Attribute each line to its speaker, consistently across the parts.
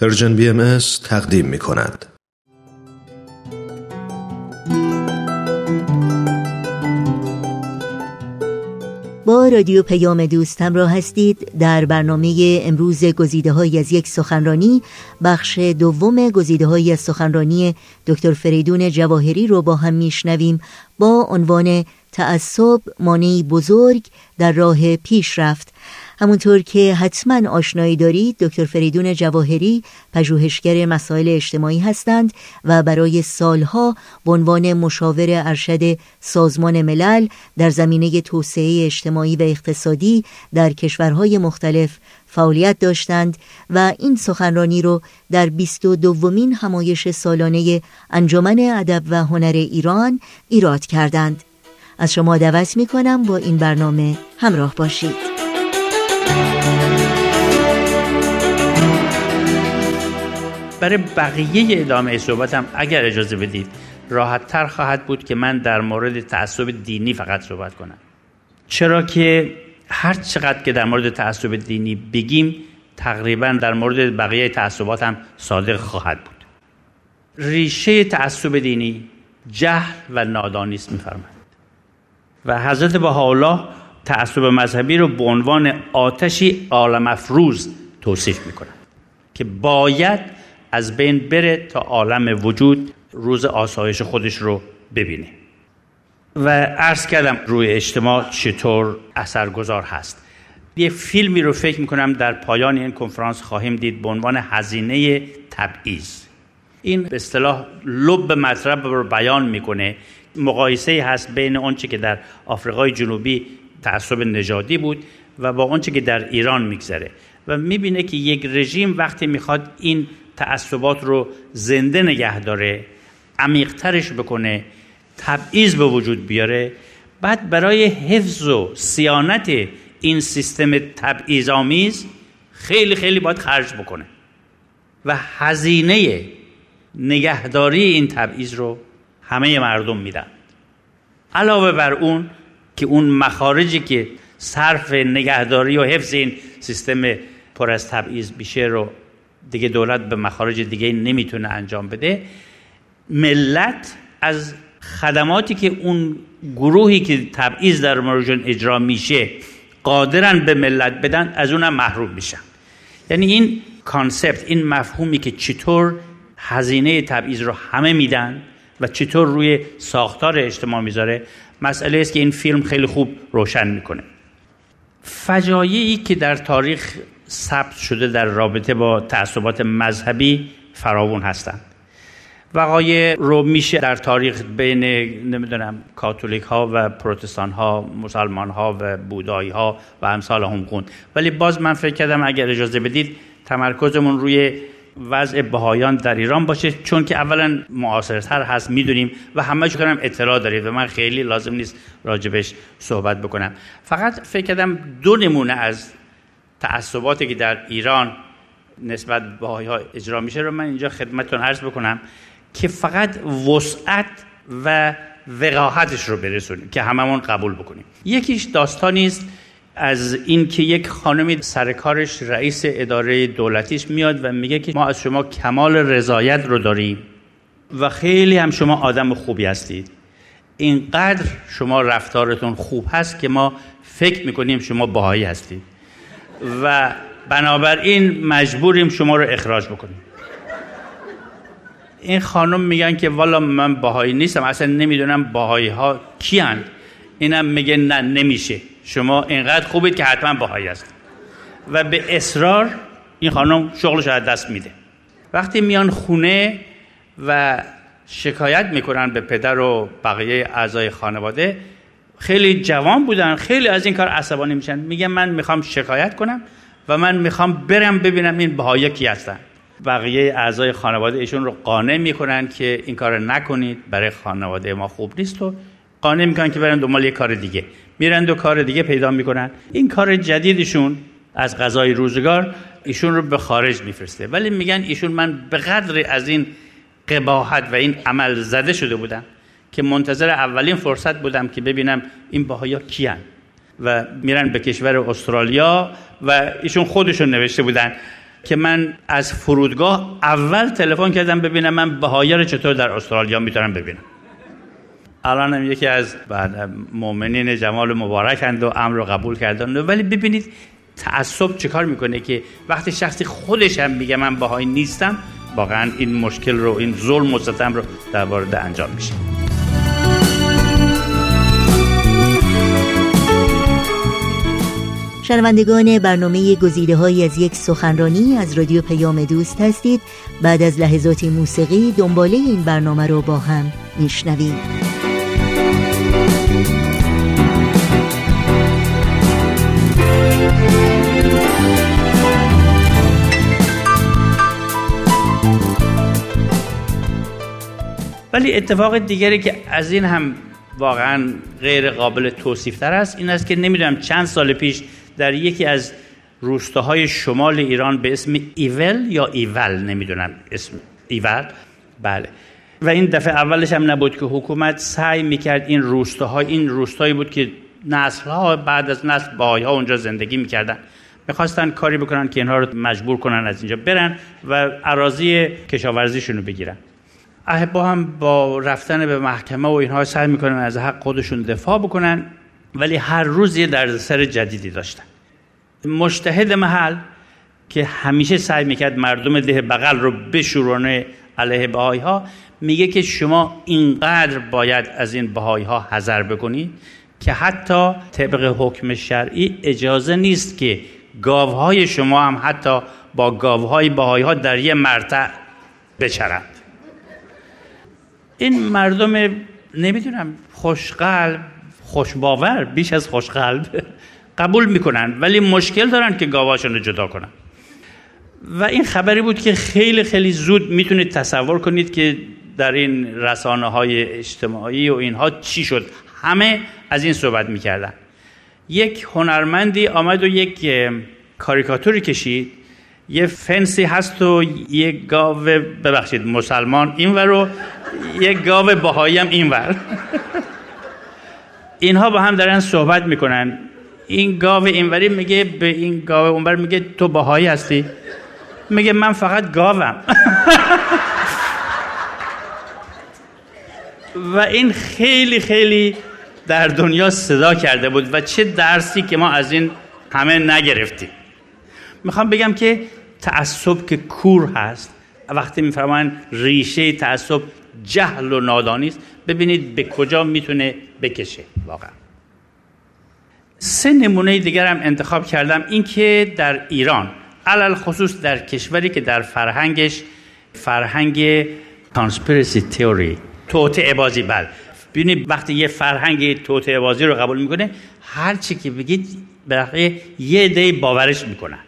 Speaker 1: Persian BMS تقدیم می کند.
Speaker 2: با رادیو پیام دوست همراه هستید در برنامه امروز گزیده های از یک سخنرانی بخش دوم گزیده های سخنرانی دکتر فریدون جواهری رو با هم میشنویم با عنوان تعصب مانعی بزرگ در راه پیشرفت همونطور که حتما آشنایی دارید دکتر فریدون جواهری پژوهشگر مسائل اجتماعی هستند و برای سالها به عنوان مشاور ارشد سازمان ملل در زمینه توسعه اجتماعی و اقتصادی در کشورهای مختلف فعالیت داشتند و این سخنرانی رو در بیست و دومین همایش سالانه انجمن ادب و هنر ایران ایراد کردند. از شما دعوت می کنم با این برنامه همراه باشید.
Speaker 3: برای بقیه ادامه صحبتم اگر اجازه بدید راحت تر خواهد بود که من در مورد تعصب دینی فقط صحبت کنم. چرا که هر چقدر که در مورد تعصب دینی بگیم تقریبا در مورد بقیه تعصبات هم صادق خواهد بود. ریشه تعصب دینی جهل و نادانی است میفرمایند و حضرت بهاءالله تعصب مذهبی رو به عنوان آتشی عالم افروز توصیف می‌کنن که باید از بین بره تا عالم وجود روز آسایش خودش رو ببینه. و عرض کردم روی اجتماع چطور اثرگذار هست. یه فیلمی رو فکر می‌کنم در پایان این کنفرانس خواهیم دید به عنوان هزینه تبعیض. این به اصطلاح لب مطلب رو بیان می‌کنه مقایسه هست بین آنچه که در آفریقای جنوبی تعصب نژادی بود و با آنچه که در ایران میگذره. و می‌بینه که یک رژیم وقتی می‌خواد این تعصبات رو زنده نگه داره عمیقترش بکنه تبعیض به وجود بیاره بعد برای حفظ و سیانت این سیستم تبعیض آمیز خیلی خیلی باید خرج بکنه. و هزینه نگهداری این تبعیض رو همه مردم میدن. علاوه بر اون که اون مخارجی که صرف نگهداری و حفظ این سیستم پر از تبعیض میشه رو دیگه دولت به مخارج دیگه نمی‌تونه انجام بده ملت از خدماتی که اون گروهی که تبعیض در موردشون اجرا میشه قادرن به ملت بدن از اونم محروم میشن. یعنی این کانسپت این مفهومی که چطور هزینه تبعیض رو همه میدن و چطور روی ساختار اجتماع می‌ذاره. مسئله است که این فیلم خیلی خوب روشن می‌کنه. فجایعی که در تاریخ ثبت شده در رابطه با تعصبات مذهبی فراوون هستند. وقایع رو میشه در تاریخ بین نمی‌دونم کاتولیک ها و پروتستان ها مسلمان ها و بودایی ها و امثال هم خوند. ولی باز من فکر کردم اگر اجازه بدید تمرکزمون روی وضع بهایان در ایران باشه چون که اولا معاصرتر هست می‌دونیم و همه کنم اطلاع دارید و من خیلی لازم نیست راجبش صحبت بکنم. فقط فکر کردم دو نمونه از تعصباتی که در ایران نسبت به ها اجرا میشه رو من اینجا خدمتتون عرض بکنم که فقط وسعت و وقاحتش رو برسونیم که هممون قبول بکنیم. یکیش داستانی است از اینکه یک خانمی سرکارش رئیس اداره دولتیش میاد و میگه که ما از شما کمال رضایت رو داریم و خیلی هم شما آدم خوبی هستید. اینقدر شما رفتارتون خوب هست که ما فکر می‌کنیم شما باهایی هستید. و بنابراین مجبوریم شما رو اخراج بکنیم. این خانم میگن که والا من باهایی نیستم اصلا نمی‌دونم باهایی ها کیان اینم میگه نه نمیشه. شما اینقدر خوبید که حتما باهایی هست و به اصرار این خانم شغلش از دست میده. وقتی میان خونه و شکایت می‌کنن به پدر و بقیه اعضای خانواده خیلی جوان بودن خیلی از این کار عصبانی میشن. میگن من می‌خوام شکایت کنم و من می‌خوام برم ببینم این بهایی کی هستن. بقیه اعضای خانواده ایشون رو قانع می‌کنن که این کار نکنید. برای خانواده ما خوب نیست و قانع می‌کنن که برن دنبال یه کار دیگه. میرن دو کار دیگه پیدا می‌کنن این کار جدیدشون از غذای روزگار ایشون رو به خارج میفرسته. ولی میگن ایشون من به قدر از این قباحت و این عمل زده شده بودم که منتظر اولین فرصت بودم که ببینم این باهایا کیان. و میرن به کشور استرالیا و ایشون خودشون نوشته بودن که من از فرودگاه اول تلفن کردم ببینم من بهایی رو چطور در استرالیا می‌تونم ببینم. الان هم یکی از مؤمنین جمال مبارکند و امر رو قبول کردن ولی ببینید تعصب چیکار می‌کنه که وقتی شخصی خودش هم میگه من بهایی نیستم واقعا این مشکل رو این ظلم و ستم رو در وارد انجام میشه.
Speaker 2: شنوندگان برنامه گزیده های از یک سخنرانی از رادیو پیام دوست هستید. بعد از لحظات موسیقی دنباله این برنامه رو با هم میشنویم.
Speaker 3: ولی اتفاق دیگری که از این هم واقعا غیر قابل توصیف تر است این است که نمی‌دونم چند سال پیش در یکی از روستاهای شمال ایران به اسم ایول یا ایول نمی‌دونم اسم ایول. بله. و این دفعه اولش هم نبود که حکومت سعی می‌کرد این روستاهای این روستایی بود که نسل ها بعد از نسل باهای ها اونجا زندگی می‌کردن. می‌خواستن کاری بکنن که اینها رو مجبور کنن از اینجا برن و عراضی کشاورزیشون رو بگیرن. احبا هم با رفتن به محکمه و اینها سعی می‌کنن از حق خودشون دفاع بکنن ولی هر روز یه دردسر جدیدی داشتن. مشتهد محل که همیشه سعی می‌کرد مردم ده بغل رو بشورانه علیه بهایی ها میگه که شما اینقدر باید از این بهایی ها حذر بکنید که حتی طبق حکم شرعی اجازه نیست که گاوهای شما هم حتی با گاوهای بهایی ها در یه مرتع بچرند این مردم نمی‌دونم خوشقلب خوشباور بیش از خوشقلب قبول می‌کنن ولی مشکل دارن که گاواشون رو جدا کنن. و این خبری بود که خیلی خیلی زود می‌تونید تصور کنید که در این رسانه های اجتماعی و اینها چی شد. همه از این صحبت می‌کردن. یک هنرمندی آمد و یک کاریکاتوری کشید. یه فنسی هست و یک گاو ببخشید مسلمان این رو یک گاو باهایی هم این ور اینها با هم دارن صحبت می‌کنن. این گاو اینوری میگه به این گاو اونور میگه تو باهایی هستی. میگه من فقط گاوم. و این خیلی خیلی در دنیا صدا کرده بود و چه درسی که ما از این همه نگرفتیم. می‌خوام بگم که تعصب که کور هست. وقتی میفرمان ریشه تعصب جهل و نادانی است ببینید به کجا می‌تونه بکشه. واقعا. سه نمونه دیگر هم انتخاب کردم. اینکه در ایران علل خصوص در کشوری که در فرهنگش فرهنگ کانسپیرسی تئوری توطعه بازی بل ببینید وقتی یه فرهنگ توطعه بازی رو قبول می‌کنه هر چی که بگید به یه دی باورش می‌کنن.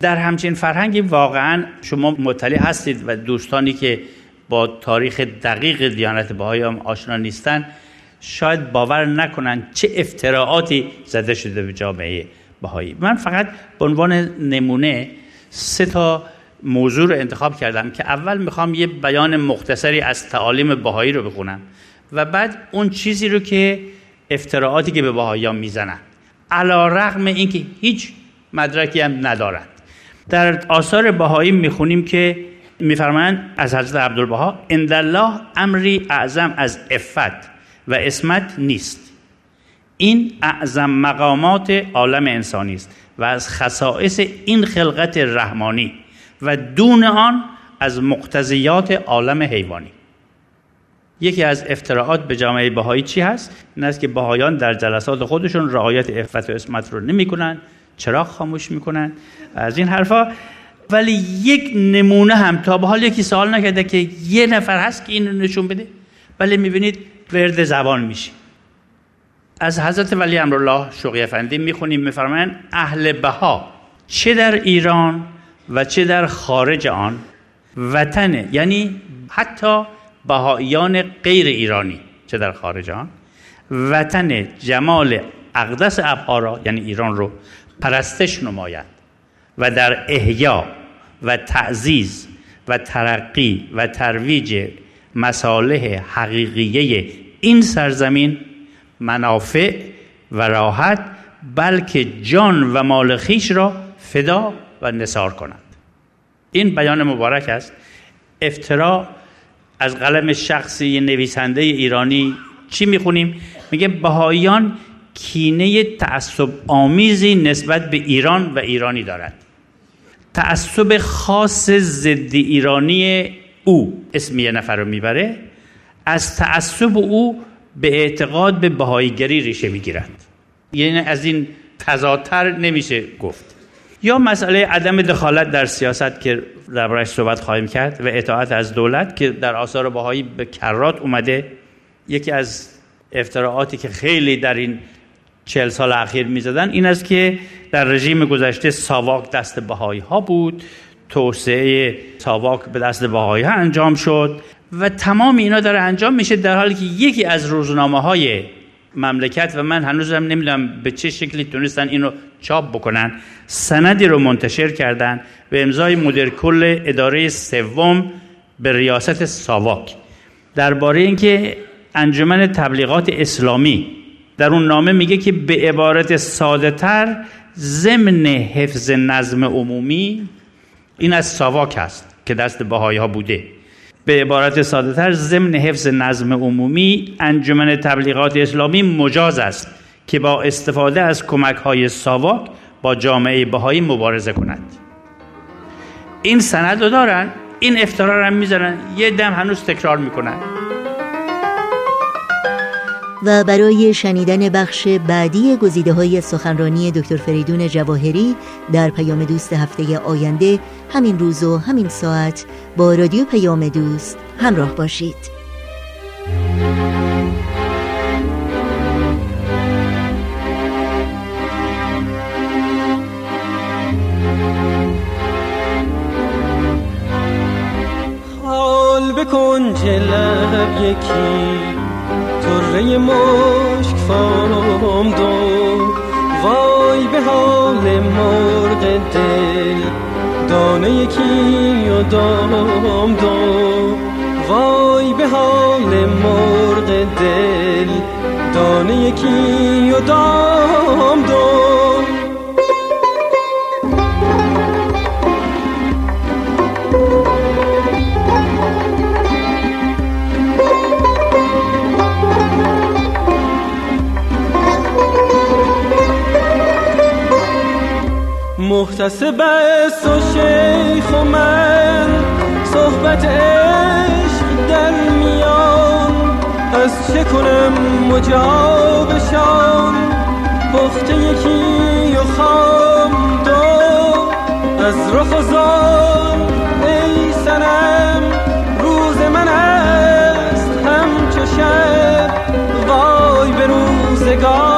Speaker 3: در همچین فرهنگی واقعا شما مطلع هستید و دوستانی که با تاریخ دقیق دیانت بهایی هم آشنا نیستن شاید باور نکنن چه افتراعاتی زده شده به جامعه بهایی. من فقط به عنوان نمونه سه تا موضوع رو انتخاب کردم که اول می‌خوام یه بیان مختصری از تعالیم بهایی رو بخونم و بعد اون چیزی رو که افتراعاتی که به بهایی می‌زنن. علا رغم اینکه هیچ مدرکی هم ندارند در آثار بهایی می‌خونیم که میفرمایند از حضرت عبدالبها ان الله امری اعظم از افت و اسمت نیست. این اعظم مقامات عالم انسانی است و از خصائص این خلقت رحمانی و دون آن از مقتضیات عالم حیوانی. یکی از افتراعات به جامعه بهایی چی هست؟ این است که بهایان در جلسات خودشون رعایت افت و اسمت رو نمی‌کنن. چراغ خاموش می‌کنن از این حرفا. ولی یک نمونه هم تا به حال یکی سوال نکرده که یه نفر هست که اینو نشون بده. ولی می‌بینید ورد زبان میشه از حضرت ولی امرالله شوقی افندی می‌خونیم میفرمایند اهل بها چه در ایران و چه در خارج آن وطن یعنی حتی بهاییان غیر ایرانی چه در خارج آن وطن جمال اقدس ابها یعنی ایران رو پرستش نماید و در احیا و تعزیز و ترقی و ترویج مصالح حقیقیه این سرزمین منافع و راحت بلکه جان و مال خیش را فدا و نصار کنند. این بیان مبارک است. افترا از قلم شخصی نویسنده ایرانی چی می‌خونیم؟ میگه بهاییان کینه تعصب آمیزی نسبت به ایران و ایرانی دارد. تعصب خاص ضد ایرانی او اسم یه نفر رو می‌بره. از تعصب او به اعتقاد به بهاییگری ریشه می‌گیرد. یعنی از این تضادتر نمیشه گفت. یا مسئله عدم دخالت در سیاست که دربارش صحبت خواهیم کرد و اطاعت از دولت که در آثار بهایی به کرات اومده. یکی از افتراعاتی که خیلی در این چهل سال اخیر می‌زدن این است که در رژیم گذشته ساواک دست بهایی ها بود. توسعه ساواک به دست بهایی ها انجام شد و تمام اینا داره انجام میشه در حالی که یکی از روزنامه های مملکت و من هنوزم نمی‌دونم به چه شکلی تونستن اینو چاپ بکنن سندی رو منتشر کردن به امضای مدیر کل اداره سوم به ریاست ساواک. درباره اینکه انجمن تبلیغات اسلامی در اون نامه میگه که به عبارت ساده تر ضمن حفظ نظم عمومی این از ساواک هست که دست بهایی ها بوده. به عبارت ساده تر ضمن حفظ نظم عمومی انجمن تبلیغات اسلامی مجاز است که با استفاده از کمک های ساواک با جامعه بهایی مبارزه کند. این سند رو دارن این افترار هم می‌زنن یه دم هنوز تکرار می‌کنن.
Speaker 2: و برای شنیدن بخش بعدی گزیده های سخنرانی دکتر فریدون جواهری در پیام دوست هفته آینده همین روز و همین ساعت با رادیو پیام دوست همراه باشید.
Speaker 4: حال بکن لب یکی تره مشک فام دو. وای به حال مرغ دل. دانه یکی و دام دو. وای به حال مرغ دل. دانه یکی و دام دو. محتسب است و شیخ و من صحبت عشق در میان. از چه کنم مجابشان پخته یکی و خام دو. از رخ و ای سنم روز من است همچو شب. وای به روزگار.